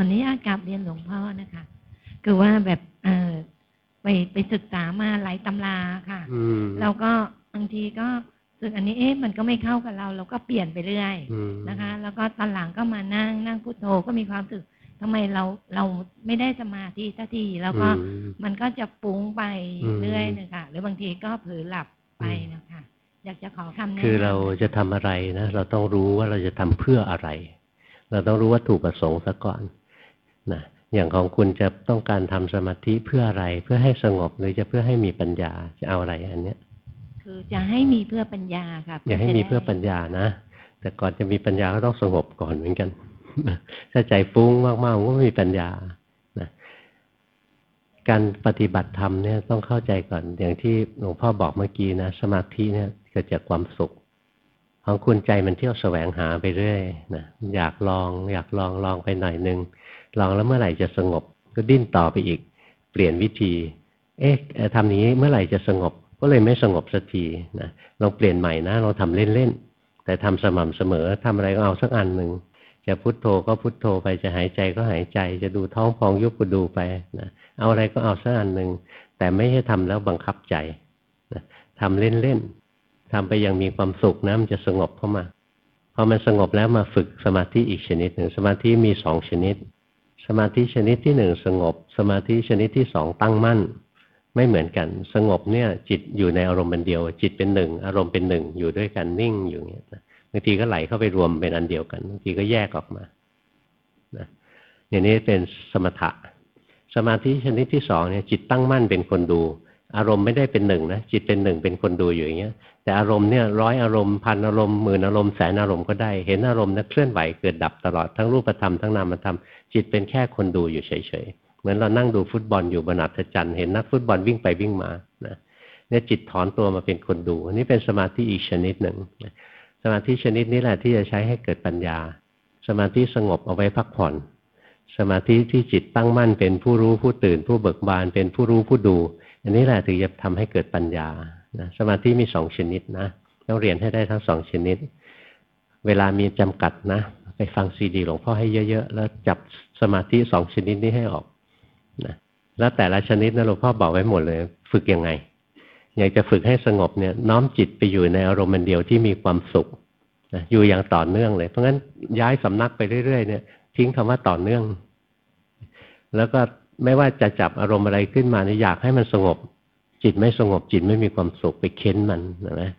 ออนุญาตกราบเรียนหลวงพ่อนะคะ คือว่าแบบเออไปไปศึกษามาหลายตำราค่ะอืมแล้วก็บางทีก็รู้สึกอันนี้เอ๊ะมันก็ไม่เข้ากับเรา เราก็เปลี่ยนไปเรื่อยอืมนะคะ แล้วก็ตอนหลังก็มานั่งนั่งพุทโธก็มีความรู้สึกทำไมเราเราไม่ได้สมาธิสักทีแล้วก็อืมมันก็จะฟุ้งไปอืมเรื่อยนะคะหรือบางทีก็เผลอหลับไปนะคะ อยากจะขอคำแนะนำคือเราจะทำอะไรนะเราต้องรู้ว่าเราจะทำเพื่ออะไร เราต้องรู้วัตถุประสงค์ซะก่อน นะอย่างของคุณจะต้องการทำสมาธิเพื่ออะไร เพื่อให้สงบหรือจะเพื่อให้มีปัญญาจะเอาอะไรอันเนี้ย คือจะให้มีเพื่อปัญญาค่ะอย่าให้มีเพื่อปัญญานะแต่ก่อนจะมีปัญญาก็ต้องสงบก่อนเหมือนกันถ้าใจฟุ้งมากๆมันก็ไม่มีปัญญานะการปฏิบัติธรรมเนี่ยต้องเข้าใจก่อน อย่างที่หลวงพ่อบอกเมื่อกี้นะสมาธิเนี่ยเกิดจากความสุข ของคุณใจมันเที่ยวแสวงหาไปเรื่อยนะอยากลอง อยากลองลองไปหน่อยนึง ลองแล้วเมื่อไหร่จะสงบ ก็ดิ้นต่อไปอีก เปลี่ยนวิธี เอ๊ะทำนี้เมื่อไหร่จะสงบ ก็เลยไม่สงบสักทีนะลองเปลี่ยนใหม่นะลองทำเล่นๆแต่ทำสม่ำเสมอทำอะไรก็เอาสักอันหนึ่งจะพุโทโธก็พุโทโธไปจะหายใจก็หายใจ จะดูท้องพองยุบก็ดูไปนะเอาอะไรก็เอาสักอันหนึ่งแต่ไม่ใช่ทำแล้วบังคับใจนะทำเล่นๆทำไปอย่างมีความสุขนะมันจะสงบเข้ามาพอมันสงบแล้วมาฝึกสมาธิอีกชนิดหนึ่งสมาธิมีสองชนิด สมาธิชนิดที่หนึ่งสงบ สมาธิชนิดที่สองตั้งมั่น ไม่เหมือนกัน สงบเนี่ย จิตอยู่ในอารมณ์เป็นเดียว จิตเป็นหนึ่ง อารมณ์เป็นหนึ่งอยู่ด้วยกันนิ่งอยู่เงี้ยนะบางทีก็ไหลเข้าไปรวมเป็นอันเดียวกันบางทีก็แยกออกมานะอย่างนี้เป็นสมถะ สมาธิชนิดที่สองเนี่ยจิตตั้งมั่นเป็นคนดู อารมณ์ไม่ได้เป็นหนึ่งนะจิตเป็นหนึ่งเป็นคนดูอยู่อย่างเงี้ย แต่อารมณ์เนี่ยร้อยอารมณ์พันอารมณ์หมื่นอารมณ์แสนอารมณ์ก็ได้เห็นอารมณ์นะเคลื่อนไหวเกิดดับตลอดทั้งรูปธรรมทั้งนามธรรมจิตเป็นแค่คนดูอยู่เฉยๆเหมือนเรานั่งดูฟุตบอลอยู่บนอัศจรรย์เห็นนักฟุตบอลวิ่งไปวิ่งมานะเนี่ยจิตถอนตัวมาเป็นคนดูอันนี้เป็นสมาธิอีกชนิดหนึ่งสมาธิชนิดนี้แหละที่จะใช้ให้เกิดปัญญา สมาธิสงบเอาไว้พักผ่อนสมาธิที่จิตตั้งมั่นเป็นผู้รู้ผู้ตื่นผู้เบิกบานเป็นผู้รู้ผู้ดู อันนี้แหละถึงจะทำให้เกิดปัญญานะสมาธิมีสองชนิดนะต้องเรียนให้ได้ทั้งสองชนิด เวลามีจำกัดนะ ไปฟังซีดีหลวงพ่อให้เยอะๆ แล้วจับสมาธิสองชนิดนี้ให้ออกนะแล้วแต่ละชนิดนะหลวงพ่อบอกไว้หมดเลย ฝึกยังไง อยากจะฝึกให้สงบเนี่ยน้อมจิตไปอยู่ในอารมณ์เดียวที่มีความสุขนะอยู่อย่างต่อเนื่องเลย เพราะงั้นย้ายสำนักไปเรื่อยๆเนี่ยทิ้งคำว่าต่อเนื่อง แล้วก็ ไม่ว่าจะจับอารมณ์อะไรขึ้นมาเนี่ยอยากให้มันสงบ จิตไม่สงบจิตไม่มีความสุขไปเค้นมันนะ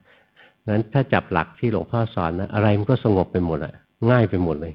งั้นถ้าจับหลักที่หลวงพ่อสอนนะอะไรมันก็สงบไปหมดอะง่ายไปหมดเลย